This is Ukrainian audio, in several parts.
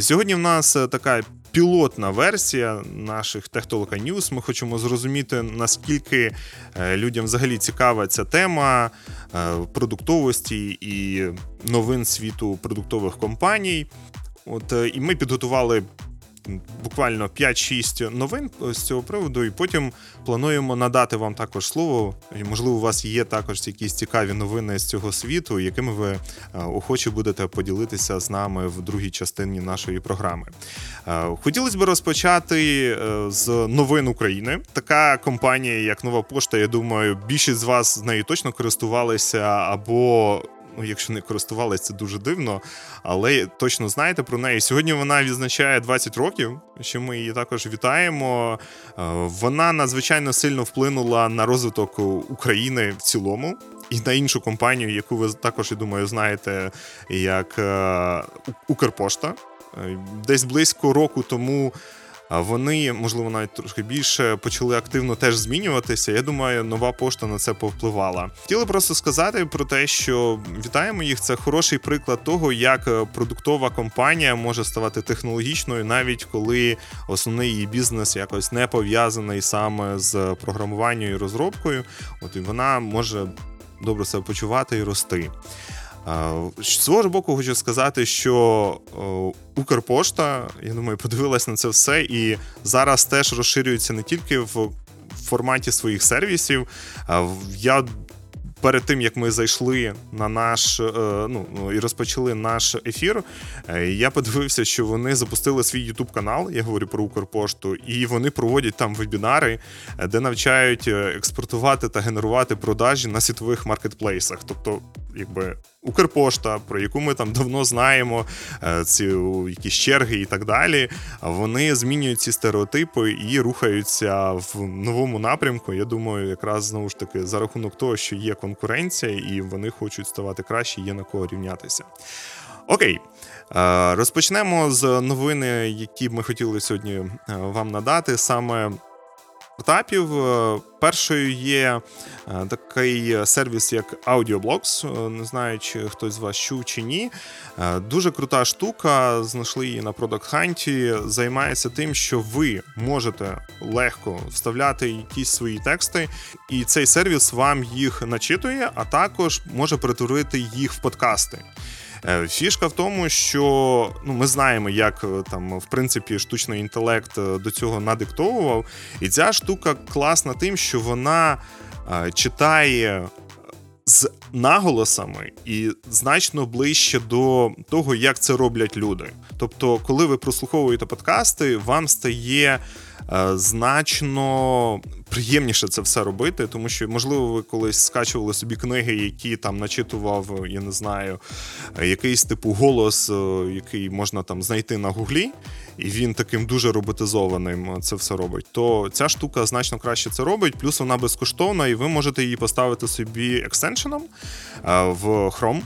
Сьогодні в нас така пілотна версія наших Техтолока News. Ми хочемо зрозуміти, наскільки е, людям взагалі цікава ця тема е, продуктовості і новин світу продуктових компаній. От і ми підготували буквально 5-6 новин з цього приводу, і потім плануємо надати вам також слово. І, Можливо, у вас є також якісь цікаві новини з цього світу, якими ви е, охоче будете поділитися з нами в другій частині нашої програми. Е, Хотілося б розпочати е, з новин України. Така компанія, як Нова Пошта, я думаю, більшість з вас з нею точно користувалися або ну, якщо не користувалися, це дуже дивно, але точно знаєте про неї. Сьогодні вона відзначає 20 років, що ми її також вітаємо. Е, вона надзвичайно сильно вплинула на розвиток України в цілому. І на іншу компанію, яку ви також я думаю знаєте, як е, Укрпошта. Е, десь близько року тому вони, можливо, навіть трошки більше почали активно теж змінюватися. Я думаю, нова пошта на це повпливала. Хотіли просто сказати про те, що вітаємо їх. Це хороший приклад того, як продуктова компанія може ставати технологічною, навіть коли основний її бізнес якось не пов'язаний саме з програмуванням і розробкою. От і вона може добре себе почувати і рости. З свого ж боку, хочу сказати, що Укрпошта, я думаю, подивилась на це все, і зараз теж розширюється не тільки в форматі своїх сервісів. Я перед тим як ми зайшли на наш е, ну, ну і розпочали наш ефір, е, я подивився, що вони запустили свій ютуб канал. Я говорю про Укрпошту, і вони проводять там вебінари, е, де навчають експортувати та генерувати продажі на світових маркетплейсах. Тобто, якби Укрпошта, про яку ми там давно знаємо, ці якісь черги і так далі. Вони змінюють ці стереотипи і рухаються в новому напрямку. Я думаю, якраз знову ж таки за рахунок того, що є конкуренція, конкуренція, і вони хочуть ставати краще, є на кого рівнятися. Окей, е, розпочнемо з новини, які б ми хотіли сьогодні е, вам надати. Саме етапів. Е, першою є е, такий сервіс, як AudioBlocks. Е, не знаю, чи хтось з вас чув чи ні. Дуже крута штука. Знайшли її на Product Hunt. Займається тим, що ви можете легко вставляти якісь свої тексти, і цей сервіс вам їх начитує, а також може перетворити їх в подкасти. Е, фішка в тому, що ну ми знаємо, як е, там в принципі штучний інтелект е, до цього надиктовував, і ця штука класна тим, що вона читає. З наголосами і значно ближче до того, як це роблять люди. Тобто, коли ви прослуховуєте подкасти, вам стає значно приємніше це все робити, тому що, можливо, ви колись скачували собі книги, які там начитував, я не знаю, якийсь типу голос, е, який можна там знайти на гуглі, і він таким дуже роботизованим це все робить. То ця штука значно краще це робить, плюс вона безкоштовна, і ви можете її поставити собі екстеншеном е, в Chrome.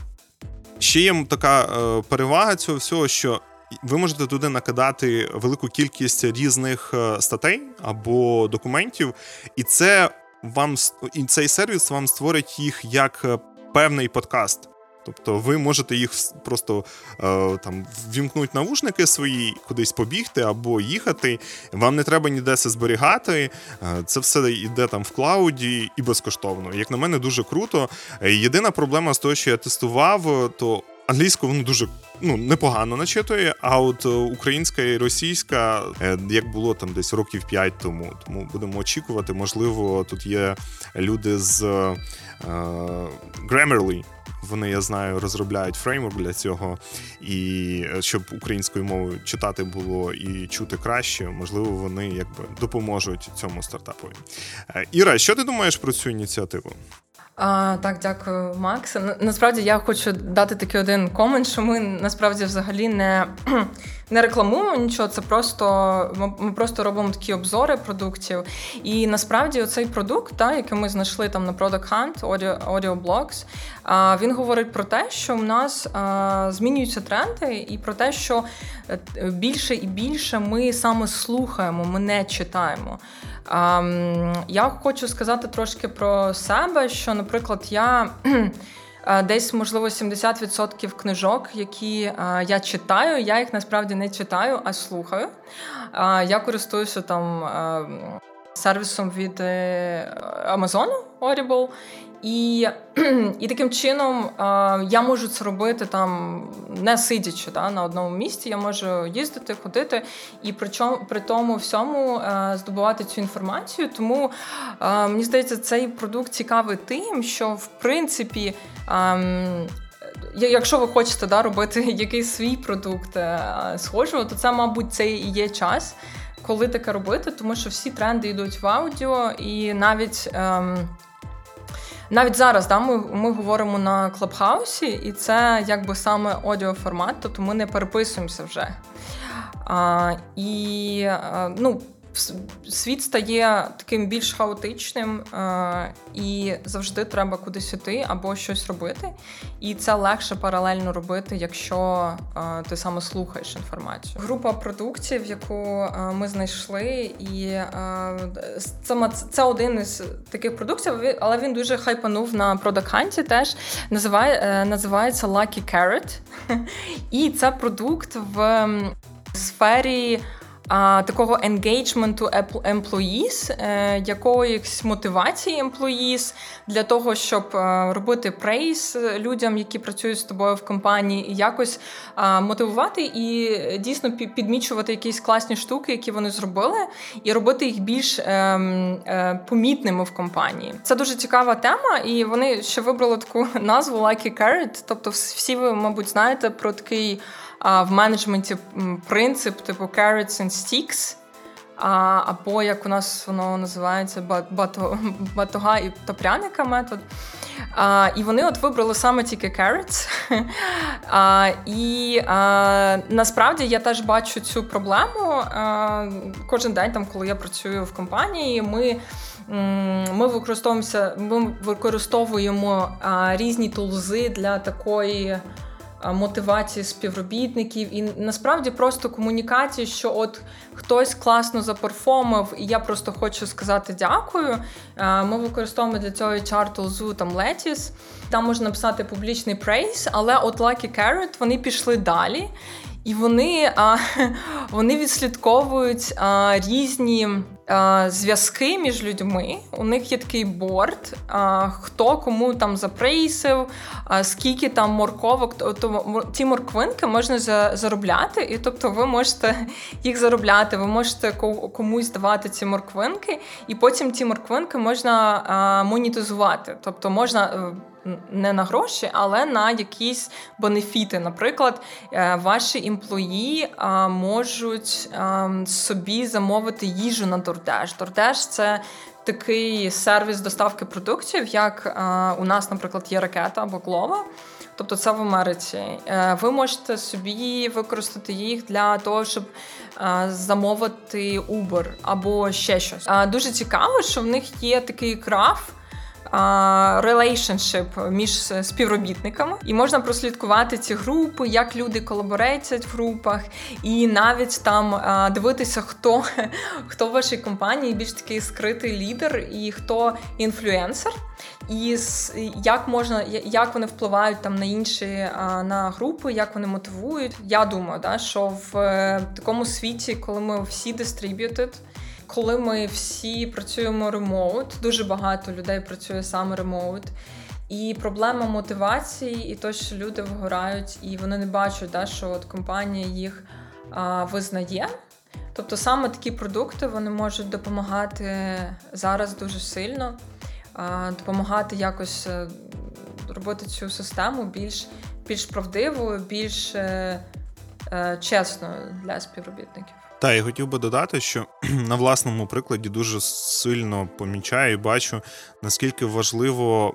Ще є така перевага цього всього, що ви можете туди накидати велику кількість різних е, статей або документів, і це вам і цей сервіс вам створить їх як е, певний подкаст. Тобто ви можете їх просто е, там вімкнути навушники свої, кудись побігти або їхати. Вам не треба ніде це зберігати. Це все йде там в клауді і безкоштовно. Як на мене, дуже круто. Єдина проблема з того, що я тестував, то англійську воно дуже ну непогано начитує. А от е, українська і російська, е, як було там десь років 5 тому. Тому будемо очікувати. Можливо, тут є люди з е, Grammarly, вони, я знаю, розробляють фреймворк для цього, і щоб українською мовою читати було і чути краще, можливо, вони якби допоможуть цьому стартапові. Іра, що ти думаєш про цю ініціативу? А, Так, дякую, Макс. Насправді я хочу дати такий один комент, що ми насправді взагалі не не рекламуємо нічого. Це просто ми просто робимо такі обзори продуктів. І насправді цей продукт, та, який ми знайшли там на Product Hunt, Audio, Audio Blogs, він говорить про те, що в нас змінюються тренди, і про те, що е, більше і більше ми саме слухаємо, ми не читаємо. Я хочу сказати трошки про себе, що, наприклад, я десь, можливо, 70% книжок, які я читаю. Я їх насправді не читаю, а слухаю. Я користуюся там сервісом від Amazon Audible. І і таким чином е, я можу це робити там не сидячи да, на одному місці. Я можу їздити, ходити і при, чому, при тому всьому е, здобувати цю інформацію. Тому е, мені здається, цей продукт цікавий тим, що в принципі. Ем, Якщо ви хочете да, робити якийсь свій продукт схожого, то це, мабуть, це і є час, коли таке робити, тому що всі тренди йдуть в аудіо, і навіть ем, навіть зараз да, ми ми говоримо на клабхаусі, і це якби саме аудіоформат, тобто ми не переписуємося вже. А, І а, ну, світ стає таким більш хаотичним, е, і завжди треба кудись іти або щось робити. І це легше паралельно робити, якщо е, ти саме слухаєш інформацію. Група продуктів, яку е, ми знайшли, і це, це один із таких продуктів, але він дуже хайпанув на продаканті. Теж називає, називається Lucky Carrot. І це продукт в сфері а, Такого енгейджменту employees, е, якоїсь мотивації employees для того, щоб е, робити прейс людям, які працюють з тобою в компанії, і якось а, мотивувати і дійсно підмічувати якісь класні штуки, які вони зробили, і робити їх більш е, е, помітними в компанії. Це дуже цікава тема, і вони ще вибрали таку назву Lucky Carrot, Тобто, всі ви, мабуть, знаєте про такий в менеджменті принцип типу carrots and sticks, Або як у нас воно називається бато, батога і топряника метод. І вони от вибрали саме тільки carrots. І насправді я теж бачу цю проблему. Кожен день, там, коли я працюю в компанії, ми. Ми використовуємося, ми використовуємо а, різні тулзи для такої мотивації співробітників і насправді просто комунікації, що от хтось класно заперформив, і я просто хочу сказати дякую. Ми використовуємо для цього HR тулзу там Lettis. Там можна написати публічний прейс, але от Lucky Carrot вони пішли далі. І вони вони відслідковують різні зв'язки між людьми. У них є такий борт, хто кому там запрейсив, скільки там морковок. То, ті морквинки можна заробляти, і тобто ви можете їх заробляти, ви можете комусь давати ці морквинки, і потім ті морквинки можна монетизувати. Тобто можна. Е, не на гроші, але на якісь бенефіти. Наприклад, е, ваші імплої можуть собі замовити їжу на DoorDash. DoorDash – це такий сервіс доставки продуктів, як у нас, наприклад, є ракета або Глова. Тобто це в Америці. Е, ви можете собі використати їх для того, щоб замовити Uber або ще щось. Дуже цікаво, що в них є такий краф relationship між співробітниками, і можна прослідкувати ці групи, як люди колаборейтять в групах, і навіть там дивитися, хто хто в вашій компанії більш такий скритий лідер і хто інфлюенсер. І як можна, як вони впливають там на інші на групи, як вони мотивують. Я думаю, да, що в е, такому світі, коли ми всі distributed, коли ми всі працюємо ремоут, дуже багато людей працює саме ремоут. І проблема мотивації, і то, що люди вигорають, і вони не бачать, да, що от компанія їх а, визнає. Тобто саме такі продукти вони можуть допомагати зараз дуже сильно, а, допомагати якось е, робити цю систему більш більш правдивою, більш е, е, чесною для співробітників. Та я хотів би додати, що на власному прикладі дуже сильно помічаю і бачу, наскільки важливо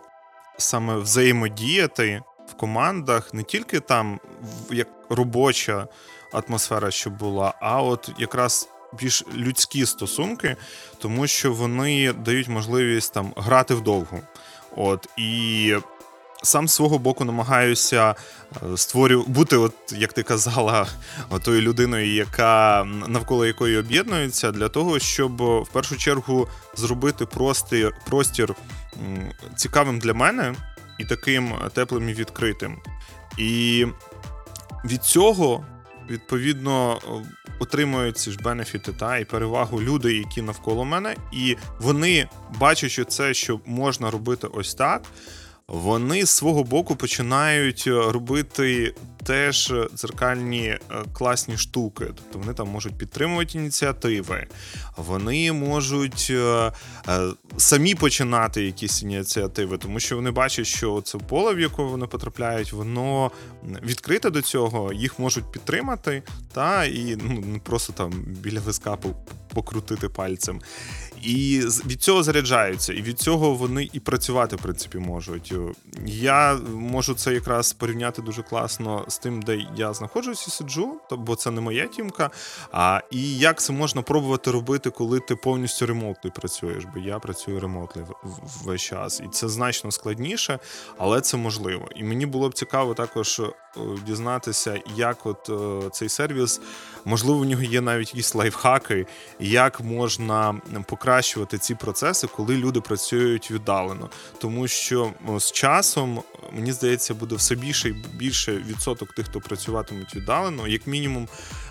саме взаємодіяти в командах, не тільки там як робоча атмосфера, що була, а от якраз більш людські стосунки, тому що вони дають можливість там грати вдовгу. От і сам свого боку намагаюся е, створю бути, от як ти казала, тою людиною, яка навколо якої об'єднується, для того, щоб в першу чергу зробити простір, простір цікавим для мене. і таким теплим і відкритим. І від цього, відповідно, отримують ці ж бенефіти та і перевагу люди, які навколо мене, і вони бачачи це, що можна робити ось так. Вони з свого боку починають робити теж дзеркальні е, класні штуки. Тобто вони там можуть підтримувати ініціативи, вони можуть е, е, самі починати якісь ініціативи, тому що вони бачать, що це поле, в яке вони потрапляють, воно відкрите до цього, їх можуть підтримати, та і ну просто там біля виска покрутити пальцем. І від цього заряджаються, і від цього вони і працювати, в принципі, можуть. Я можу це якраз порівняти дуже класно з тим, де я знаходжусь і сиджу, бо це не моя тімка. А і як це можна пробувати робити, коли ти повністю ремонтно працюєш? Бо я працюю ремонтно весь час, і це значно складніше, але це можливо. І мені було б цікаво також е, дізнатися, як от е, цей сервіс, можливо, в нього є навіть якісь лайфхаки, як можна покращувати ці процеси, коли люди працюють віддалено, тому що з часом мені здається буде все більше і більше відсоток тих, хто працюватимуть віддалено, як мінімум,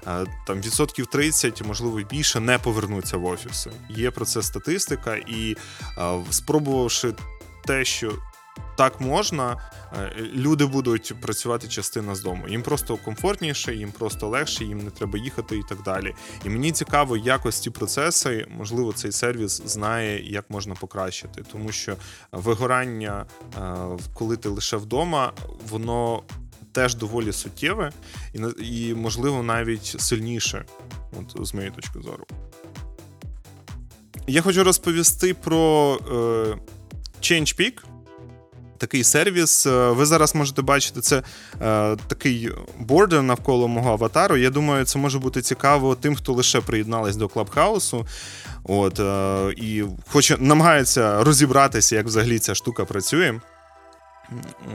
е, там відсотків 30, можливо, більше не повернуться в офіси. Є про це статистика, і е, спробувавши те, що так можна, е, люди будуть працювати частина з дому. Їм просто комфортніше, їм просто легше, їм не треба їхати і так далі. І мені цікаво, якось ці процеси, можливо, цей сервіс знає, як можна покращити, тому що вигорання, коли ти лише вдома, воно теж доволі суттєве і, можливо, навіть сильніше, от з моєї точки зору. Я хочу розповісти про е, ChangePeak. Такий сервіс. Е, ви зараз можете бачити це е, такий бордер навколо мого аватару. Я думаю, це може бути цікаво тим, хто лише приєднались до Клабхаусу. От, е, І хоче намагається розібратися, як взагалі ця штука працює.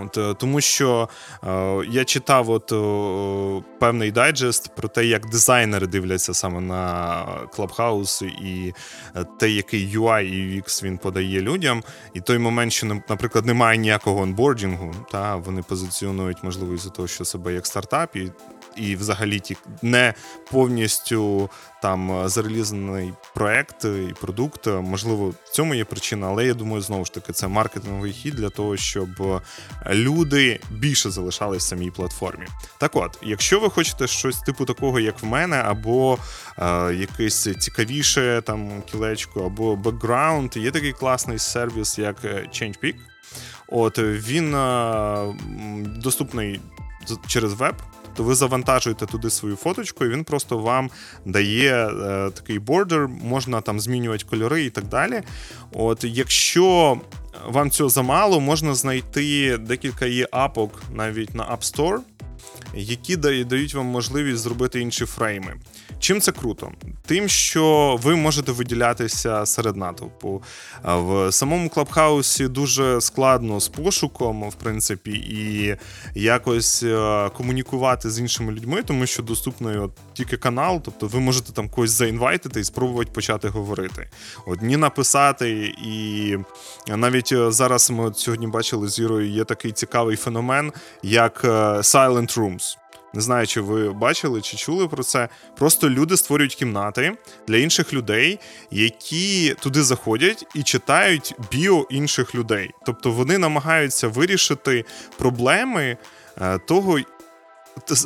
От, е, Тому що е, я читав от е, певний дайджест про те, як дизайнери дивляться саме на Clubhouse і е, те, який UI і UX він подає людям. І той момент, що, наприклад, немає ніякого онбордінгу, та вони позиціонують, можливо, із-за того, що себе як стартап, і і взагалі ті не повністю там зарелізаний проект і продукт. Можливо, в цьому є причина, але я думаю, знову ж таки, це маркетинговий хід для того, щоб люди більше залишались в самій платформі. Так от, якщо ви хочете щось типу такого, як в мене, або е, якесь цікавіше там кілечко, або бекграунд, є такий класний сервіс, як ChangePeak. От він е, доступний через веб то ви завантажуєте туди свою фоточку, і він просто вам дає е, такий бордер, можна там змінювати кольори і так далі. От Якщо вам цього замало, можна знайти декілька є апок навіть на App Store, які дають вам можливість зробити інші фрейми. Чим це круто? Тим, що ви можете виділятися серед натовпу. В самому клабхаусі дуже складно з пошуком, в принципі, і якось е, комунікувати з іншими людьми, тому що доступний от тільки канал, тобто ви можете там когось заінвайтити і спробувати почати говорити. Одні написати, і навіть е, зараз ми от сьогодні бачили з Ірою, є такий цікавий феномен, як е, Silent Rooms. Не знаю, чи ви бачили чи чули про це. Просто люди створюють кімнати для інших людей, які туди заходять і читають біо інших людей. Тобто вони намагаються вирішити проблеми е, того.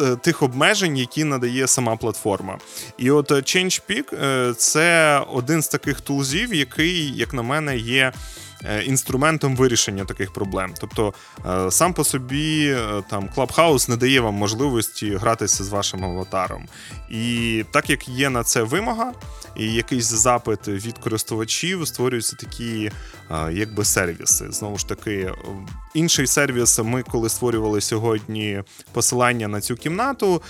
Е, тих обмежень, які надає сама платформа. І от ChangePeak – це один з таких тулзів, який, як на мене, є Е, інструментом вирішення таких проблем. Тобто е, сам по собі е, там Clubhouse не дає вам можливості гратися з вашим аватаром. І так як є на це вимога, і якийсь запит від користувачів, створюються такі якби сервіси. Знову ж таки, інший сервіс, ми коли створювали сьогодні посилання на цю кімнату,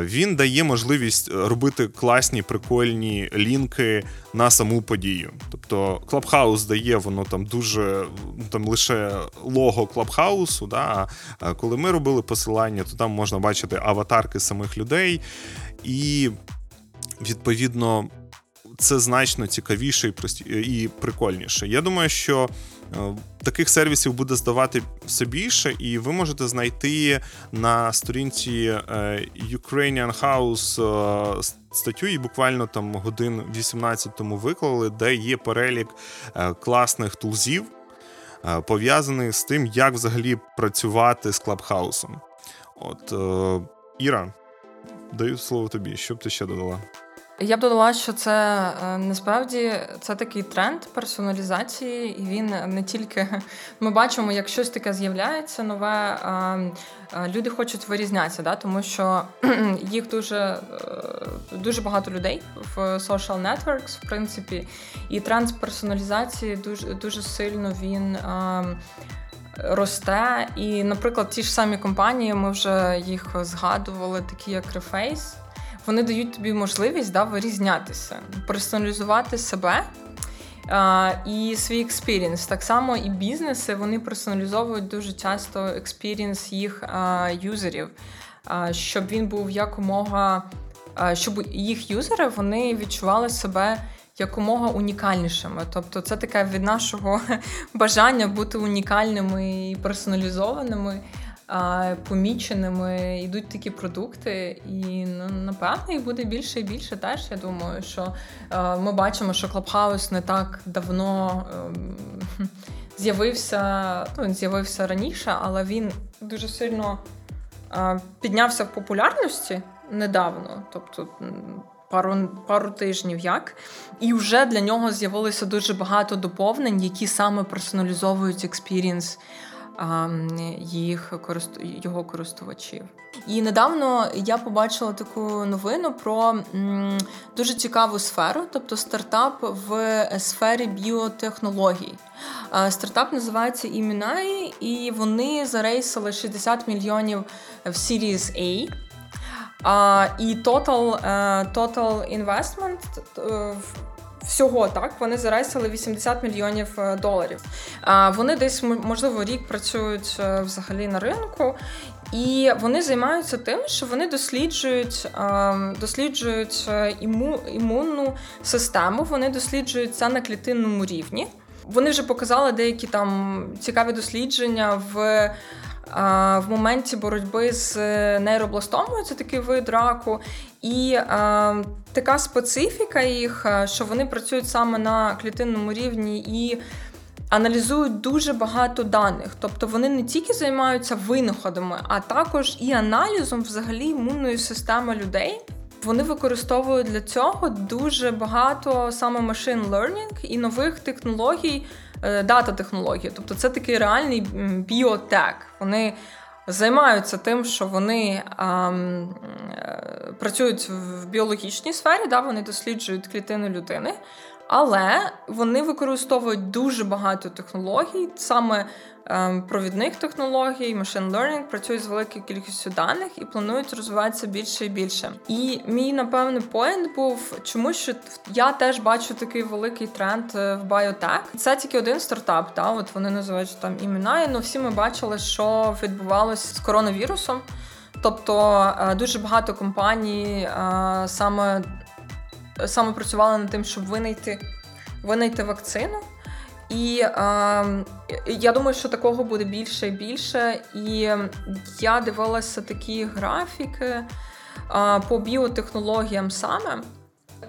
він дає можливість робити класні прикольні лінки на саму подію. Тобто Clubhouse дає воно там дуже там лише лого Клабхаусу. Да? А коли ми робили посилання, то там можна бачити аватарки самих людей, і відповідно це значно цікавіше і і прикольніше. Я думаю, що Таких сервісів буде здавати все більше, і ви можете знайти на сторінці Ukrainian House статтю, і буквально там годин 18 тому виклали, де є перелік класних тулзів, пов'язаних з тим, як взагалі працювати з клабхаусом. От Іра, даю слово тобі, що б ти ще додала? Я б додала, що це е, насправді це такий тренд персоналізації, і він не тільки ми бачимо, як щось таке з'являється нове. Люди хочуть вирізнятися, да, тому що їх дуже е, дуже багато людей в social networks, в принципі, і тренд персоналізації дуже дуже сильно він. Росте, і, наприклад, ті ж самі компанії, ми вже їх згадували, такі як Reface, вони дають тобі можливість да, вирізнятися, персоналізувати себе. І свій experience. Так само і бізнеси вони персоналізовують дуже часто experience їх юзерів, щоб він був якомога, щоб їх юзери вони відчували себе якомога унікальнішими. Тобто, це таке від нашого бажання бути унікальними і персоналізованими поміченими йдуть такі продукти, і ну, напевно їх буде більше і більше. Теж я думаю, що ми бачимо, що Clubhouse не так давно ем, з'явився. Ну, з'явився раніше, але він дуже сильно піднявся в популярності недавно, тобто. Пару пару тижнів як, і вже для нього з'явилося дуже багато доповнень, які саме персоналізовують experience їх його користувачів. І недавно я побачила таку новину про дуже цікаву сферу, тобто стартап в сфері біотехнологій. Стартап називається Імінай, і вони зарейсили 60 мільйонів в Series A. І total, е, total investment е, Всього так вони зарейсили 80 мільйонів е, доларів. Вони десь можливо рік працюють е, взагалі на ринку, і вони займаються тим, що вони досліджують ем, досліджують е, іму, імунну систему. Вони досліджують це на клітинному рівні. Вони вже показали деякі там цікаві дослідження в в моменті боротьби з нейробластомою, це такий вид раку, і а, така специфіка їх, що вони працюють саме на клітинному рівні і. Аналізують дуже багато даних, тобто вони не тільки займаються винаходами, а також і аналізом взагалі імунної системи людей. Вони використовують для цього дуже багато саме machine learning і нових технологій, Е, дата-технології. Тобто це такий реальний біотек. Вони займаються тим, що вони а, е, працюють в біологічній сфері, да, вони досліджують клітину людини. Але вони використовують дуже багато технологій, саме ем, провідних технологій, машин learning, працюють з великою кількістю даних і планують розвиватися більше і більше. І мій, напевно, поінт був, чому що я теж бачу такий великий тренд е, в біотек. Це тільки один стартап, та от вони називають там імена, але всі ми бачили, що відбувалося з коронавірусом. Тобто е, дуже багато компаній е, саме саме працювала над тим, щоб винайти винайти вакцину. І е, я думаю, що такого буде більше і більше. І я дивилася такі графіки е, по біотехнологіям саме.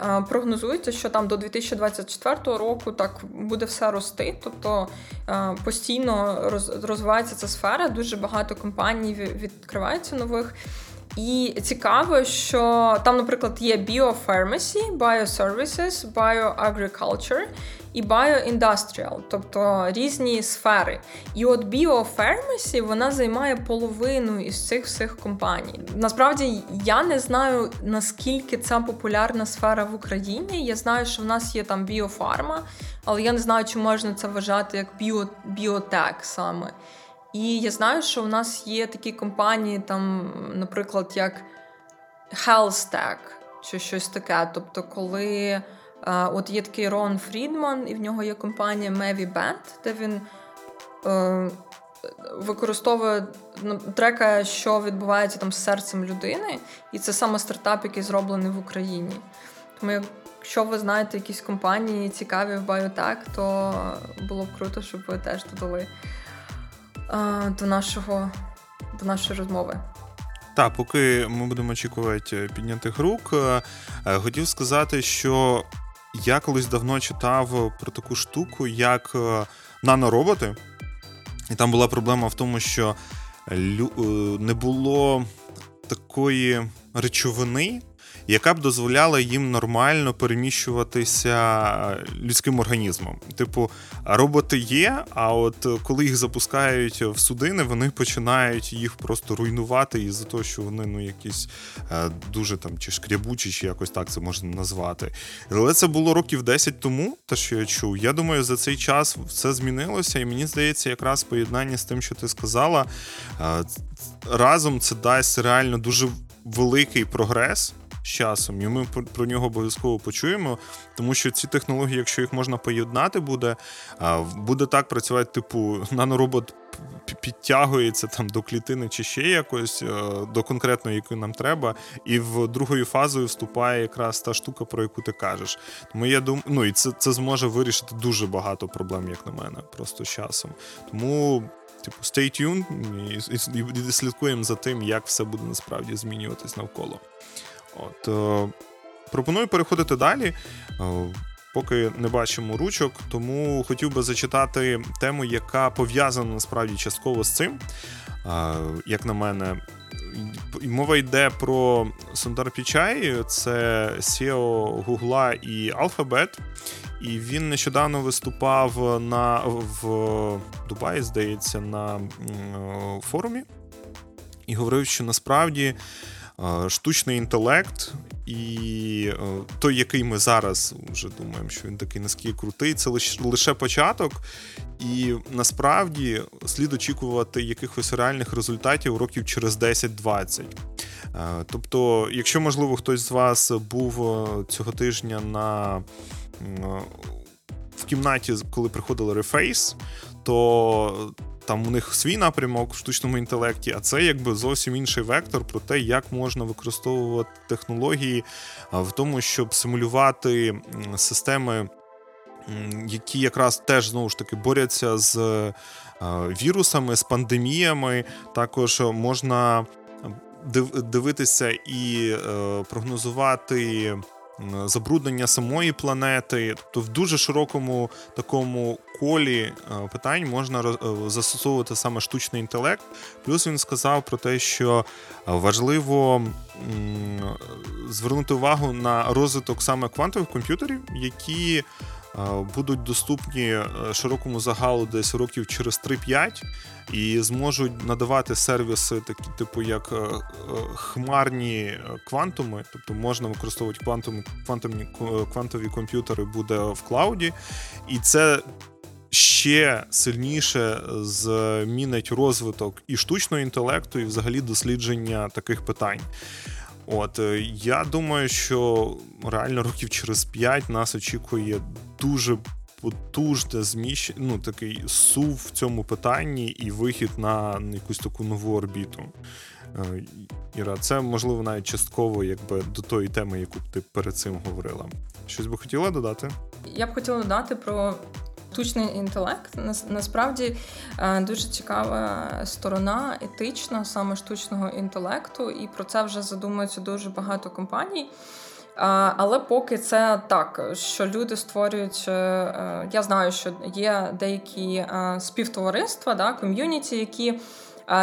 Е, прогнозується, що там до 2024 року так буде все рости, тобто е, постійно роз, розвивається ця сфера. Дуже багато компаній відкривається нових. І цікаво, що там, наприклад, є biopharmacy, bioservices, bioagriculture і bioindustrial, тобто різні сфери. І от біофермесі вона займає половину із цих всіх компаній. Насправді я не знаю наскільки це популярна сфера в Україні. Я знаю, що в нас є там біофарма, але я не знаю, чи можна це вважати як біо, біотек саме. І я знаю, що у нас є такі компанії, там, наприклад, як HealthStack чи щось таке. Тобто, коли от є такий Рон Фрідман, і в нього є компанія Band, де він е, використовує ну, трекає, що відбувається там з серцем людини, і це саме стартап, який зроблений в Україні. Тому якщо ви знаєте якісь компанії цікаві в Biotech, то було б круто, щоб ви теж додали до нашого до нашої розмови. Так, поки ми будемо очікувати піднятих рук, хотів сказати, що я колись давно читав про таку штуку, як нанороботи. І там була проблема в тому, що не було такої речовини, яка б дозволяла їм нормально переміщуватися людським організмом. Типу, роботи є, а от коли їх запускають в судини, вони починають їх просто руйнувати із-за того, що вони ну якісь е, дуже там чи шкрябучі, чи якось так це можна назвати. Але це було років 10 тому, те, що я чув. Я думаю, за цей час все змінилося, і мені здається, якраз поєднання з тим, що ти сказала, е, разом це дасть реально дуже великий прогрес з часом, і ми про нього обов'язково почуємо, тому що ці технології, якщо їх можна поєднати, буде буде так працювати, типу, наноробот підтягується там до клітини чи ще якось, е, до конкретної, якої нам треба, і в другою фазою вступає якраз та штука, про яку ти кажеш. Тому я думаю, ну і це, це зможе вирішити дуже багато проблем, як на мене, просто з часом. Тому. Типу, stay tuned і, і, і слідкуємо за тим, як все буде насправді змінюватись навколо. От, е, Пропоную переходити далі. Е, Поки не бачимо ручок, тому хотів би зачитати тему, яка пов'язана насправді частково з цим. Е, як на мене, мова йде про Сундар Пічай, це SEO Гугла і Alphabet. І він нещодавно виступав на в Дубаї, здається, на форумі і говорив, що насправді штучний інтелект, і той, який ми зараз вже думаємо, що він такий наскільки крутий, це лише початок, і насправді слід очікувати якихось реальних результатів років через 10-20. Тобто, якщо можливо хтось з вас був цього тижня на в кімнаті, коли приходили Reface, то там у них свій напрямок в штучному інтелекті, а це якби зовсім інший вектор про те, як можна використовувати технології в тому, щоб симулювати системи. Які якраз теж знову ж таки борються з вірусами, з пандеміями, також можна дивитися і е, прогнозувати забруднення самої планети, тобто в дуже широкому такому колі е, питань можна е, застосовувати саме штучний інтелект. Плюс він сказав про те, що важливо звернути увагу на розвиток саме квантових комп'ютерів, які будуть доступні е, широкому загалу десь років через 3-5 і зможуть надавати сервіси, такі типу як е, е, хмарні квантуми, тобто можна використовувати квантум, квантумні квантові комп'ютери буде в клауді, і це. Ще сильніше змінить розвиток і штучного інтелекту, і взагалі дослідження таких питань. От я думаю, що реально років через 5 нас очікує дуже потужне зміщення, ну такий сув в цьому питанні і вихід на якусь таку нову орбіту. Е, Іра, це можливо навіть частково, якби до тої теми, яку ти перед цим говорила. Щось би хотіла додати? Я б хотіла додати про штучний інтелект. Насправді е, дуже цікава сторона етична саме штучного інтелекту, і про це вже задумується дуже багато компаній. Але поки це так, що люди створюють, е, е, я знаю, що є деякі е, співтовариства, да, ком'юніті, які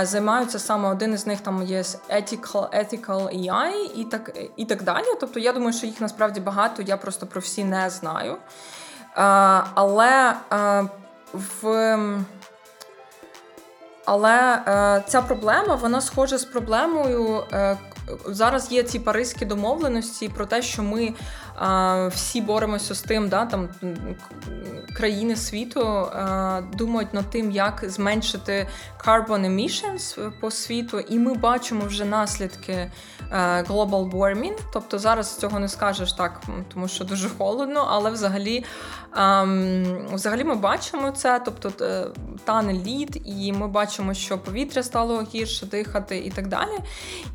займаються саме один із них там є ethical, ethical AI і так і так далі. Тобто я думаю, що їх насправді багато, я просто про всі не знаю. Але в але ця проблема вона схожа з проблемою, зараз є ці паризькі домовленості про те, що ми всі боремося з тим, да, там країни світу думають над тим, як зменшити carbon emissions по світу, і ми бачимо вже наслідки а, global warming, Тобто зараз цього не скажеш так, тому що дуже холодно, але взагалі взагалі ми бачимо це, тобто е, тане лід, і ми бачимо, що повітря стало гірше дихати і так далі.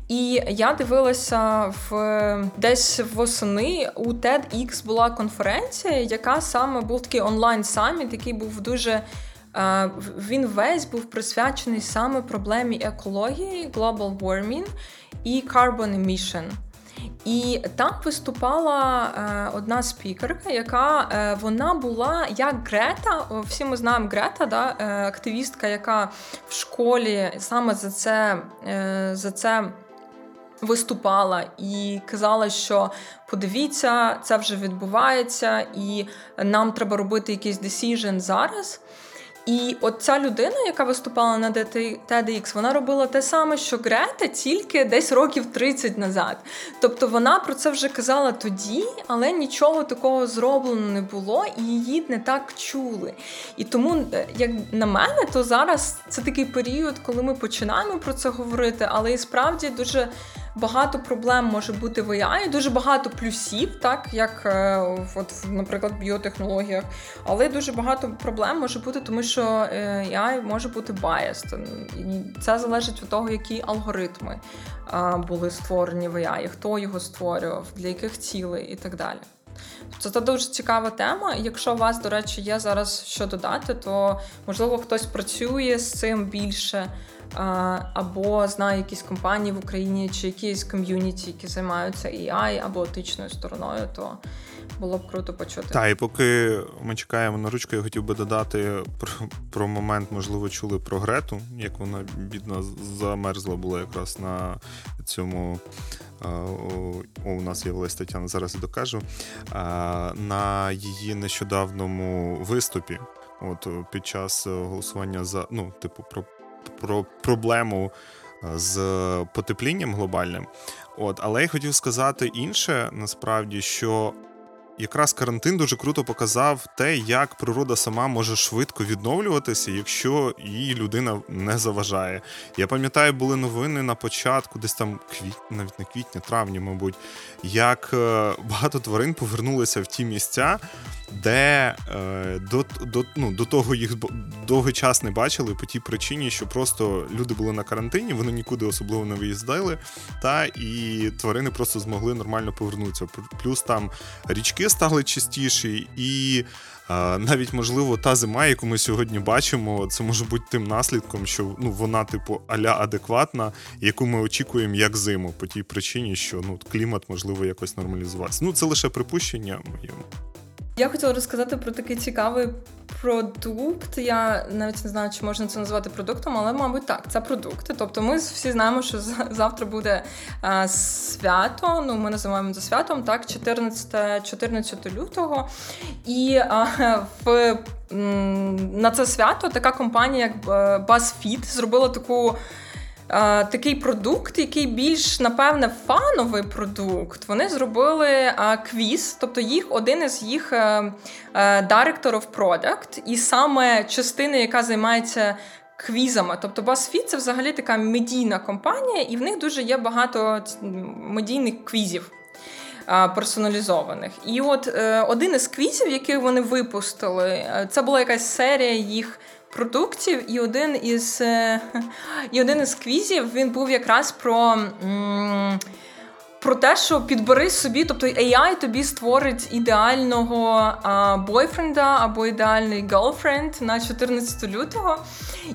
І я дивилася в десь восени у TEDx була конференція, яка саме був такий онлайн саміт, який був дуже. Е, він весь був присвячений саме проблемі екології, global warming і carbon emission. І там виступала е, одна спікерка, яка е, вона була як Грета. Всі ми знаємо Грета, да, е, активістка, яка в школі саме за це за це. Виступала і казала, що подивіться, це вже відбувається, і нам треба робити якийсь decision зараз. І от ця людина, яка виступала на TEDx, вона робила те саме, що Грета, тільки десь років 30 назад. Тобто вона про це вже казала тоді, але нічого такого зроблено не було, і її не так чули. І тому, е, як на мене, то зараз це такий період, коли ми починаємо про це говорити, але і справді дуже багато проблем може бути в AI, дуже багато плюсів, так як е, от, наприклад, в біотехнологіях, але дуже багато проблем може бути, тому що е, AI може бути biased. Це залежить від того, які алгоритми були створені в AI, хто його створював, для яких цілей і так далі. Це це дуже цікава тема. Якщо у вас, до речі, є зараз що додати, то можливо хтось працює з цим більше або знає якісь компанії в Україні чи якісь ком'юніті, які займаються AI або етичною стороною, то було б круто почути. Так, і поки ми чекаємо на ручку, я хотів би додати про, про момент, можливо, чули про Грету, як вона бідна замерзла була якраз на цьому. О, у нас з'явилась Тетяна, зараз я докажу. На її нещодавному виступі, от під час голосування за ну, типу, про про проблему е, з потеплінням глобальним. От, Але я хотів сказати інше, насправді, що якраз карантин дуже круто показав те, як природа сама може швидко відновлюватися, якщо її людина не заважає. Я пам'ятаю, були новини на початку, десь там квіт, навіть не квітня, травня, мабуть, як е, багато тварин повернулися в ті місця, де е, до до, ну, до того їх довгий час не бачили по тій причині, що просто люди були на карантині, вони нікуди особливо не виїздили, та і тварини просто змогли нормально повернутися. Плюс там річки стали частіші, і е, навіть можливо та зима, яку ми сьогодні бачимо, це може бути тим наслідком, що ну вона, типу, аля адекватна, яку ми очікуємо як зиму, по тій причині, що ну клімат можливо якось нормалізувався. Ну це лише припущення моєму. Я хотіла розказати про такий цікавий продукт. Я навіть не знаю, чи можна це назвати продуктом, але, мабуть, так, це продукти. Тобто, ми всі знаємо, що завтра буде а, свято. Ну, ми називаємо це святом, так, 14 14 лютого. І а, в на це свято така компанія, як е, BuzzFeed, зробила таку такий продукт, який більш, напевне, фановий продукт. Вони зробили а, квіз, тобто їх один із їх е, е, Director of Product, і саме частина, яка займається. Квізами, тобто BuzzFeed – це взагалі така медійна компанія, і в них дуже є багато медійних квізів персоналізованих. І от е, один із квізів, який вони випустили, це була якась серія їх продуктів, і один із е, і один із квізів він був якраз про. Про те, що підбери собі, тобто AI тобі створить ідеального бойфренда або ідеальний girlfriend на 14 лютого.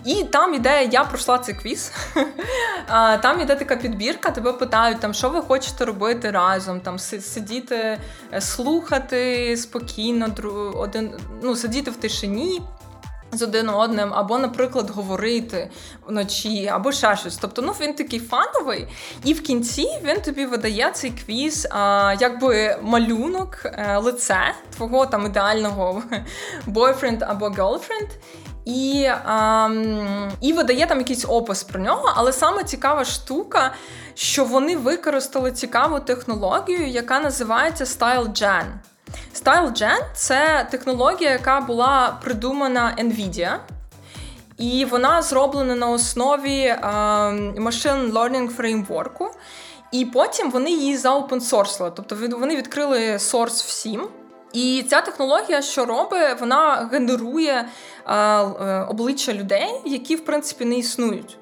І там іде, я пройшла цей квіз. а, Там іде така підбірка, тебе питають, там, що ви хочете робити разом, там сидіти, е, слухати спокійно, один, ну, сидіти в тишині з один одним, або, наприклад, говорити вночі, або ще щось. Тобто, ну він такий фановий, і в кінці він тобі видає цей квіз, а, якби малюнок, е, лице твого там ідеального бойфренд або girlfriend. І а, і видає там якийсь опис про нього, але саме цікава штука, що вони використали цікаву технологію, яка називається StyleGen. StyleGen – це технологія, яка була придумана NVIDIA. І вона зроблена на основі е, machine learning фреймворку. І потім вони її заопенсорсили. Тобто вони відкрили source всім. І ця технологія, що робить, вона генерує е, е, обличчя людей, які в принципі не існують.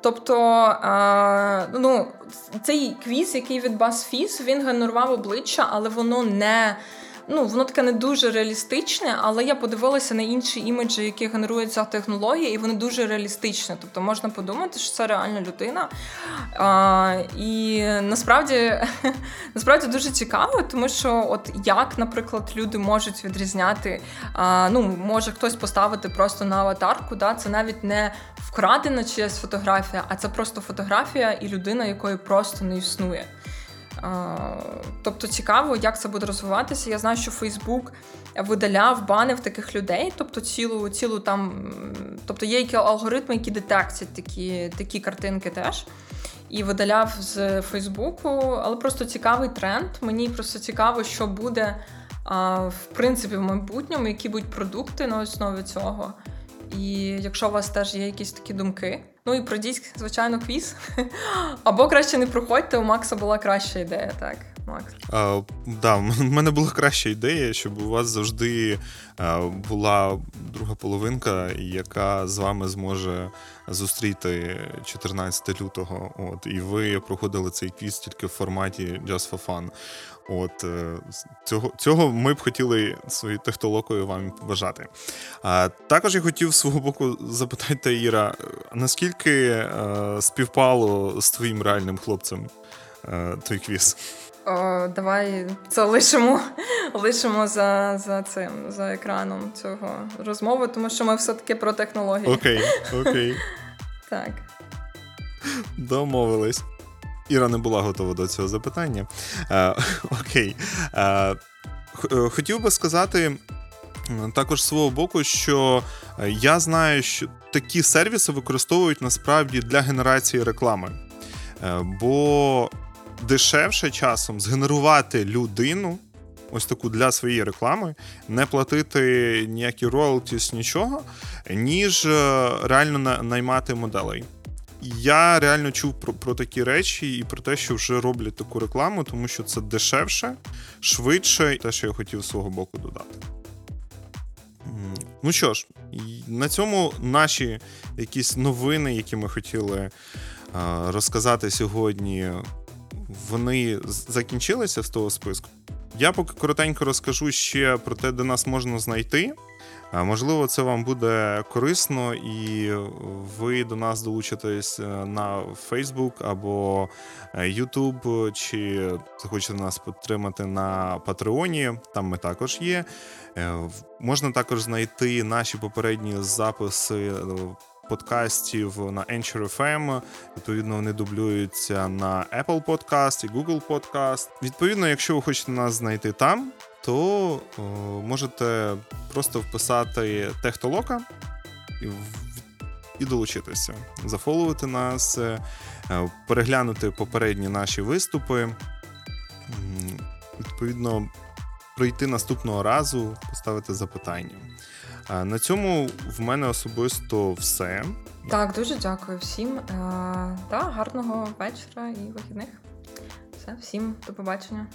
Тобто, е, ну, цей квіз, який від BuzzFizz, він генерував обличчя, але воно не ну, воно таке не дуже реалістичне, але я подивилася на інші іміджі, які генерує ця технологія, і вони дуже реалістичні. Тобто можна подумати, що це реальна людина. А, І насправді насправді дуже цікаво, тому що, от як, наприклад, люди можуть відрізняти, а, ну, може хтось поставити просто на аватарку, да, це навіть не вкрадена чиясь фотографія, а це просто фотографія і людина, якої просто не існує. Тобто цікаво, як це буде розвиватися. Я знаю, що Фейсбук видаляв бани в таких людей, тобто цілу цілу там, тобто є які алгоритми, які детектять такі, такі картинки теж. І видаляв з Фейсбуку, але просто цікавий тренд. Мені просто цікаво, що буде в принципі в майбутньому, які будуть продукти на основі цього. І якщо у вас теж є якісь такі думки, ну і пройдіть, звичайно, квіз. Або краще не проходьте, у Макса була краща ідея, так. Макс. А, да, в мене була краща ідея, щоб у вас завжди а, була друга половинка, яка з вами зможе зустріти 14 лютого. От, І ви проходили цей квіз тільки в форматі Just for Fun. От е, цього цього ми б хотіли своєю технологою вам вважати. А також я хотів свого боку запитати Іра, наскільки е, співпало з твоїм реальним хлопцем е, той квіз? О, Давай це лишимо лишимо за за цим за екраном цього розмови, тому що ми все-таки про технології. Окей, окей. Так. Домовились. Іра не була готова до цього запитання. Е, окей. Е, е, хотів би сказати. Також з свого боку, що я знаю, що такі сервіси використовують насправді для генерації реклами. Бо дешевше часом згенерувати людину, ось таку для своєї реклами, не платити ніякі роялтіс, нічого, ніж реально наймати моделей. Я реально чув про про такі речі і про те, що вже роблять таку рекламу, тому що це дешевше, швидше, те, що я хотів з свого боку додати. Ну що ж, на цьому наші якісь новини, які ми хотіли розказати сьогодні, вони закінчилися з того списку. Я поки коротенько розкажу ще про те, де нас можна знайти. Можливо, це вам буде корисно, і ви до нас долучитесь е, на Facebook або е, YouTube, чи захочете нас підтримати на Патреоні. Там ми також є. Е, можна також знайти наші попередні записи подкастів на Anchor FM, Відповідно, вони дублюються на Apple Podcast і Google Podcast. Відповідно, якщо ви хочете нас знайти там, то о, можете просто вписати Техтолока і і долучитися, зафоловити нас, е, переглянути попередні наші виступи. Відповідно, пройти наступного разу, поставити запитання. На цьому в мене особисто все. Так, дуже дякую всім. Так, гарного вечора і вихідних. Все, всім до побачення.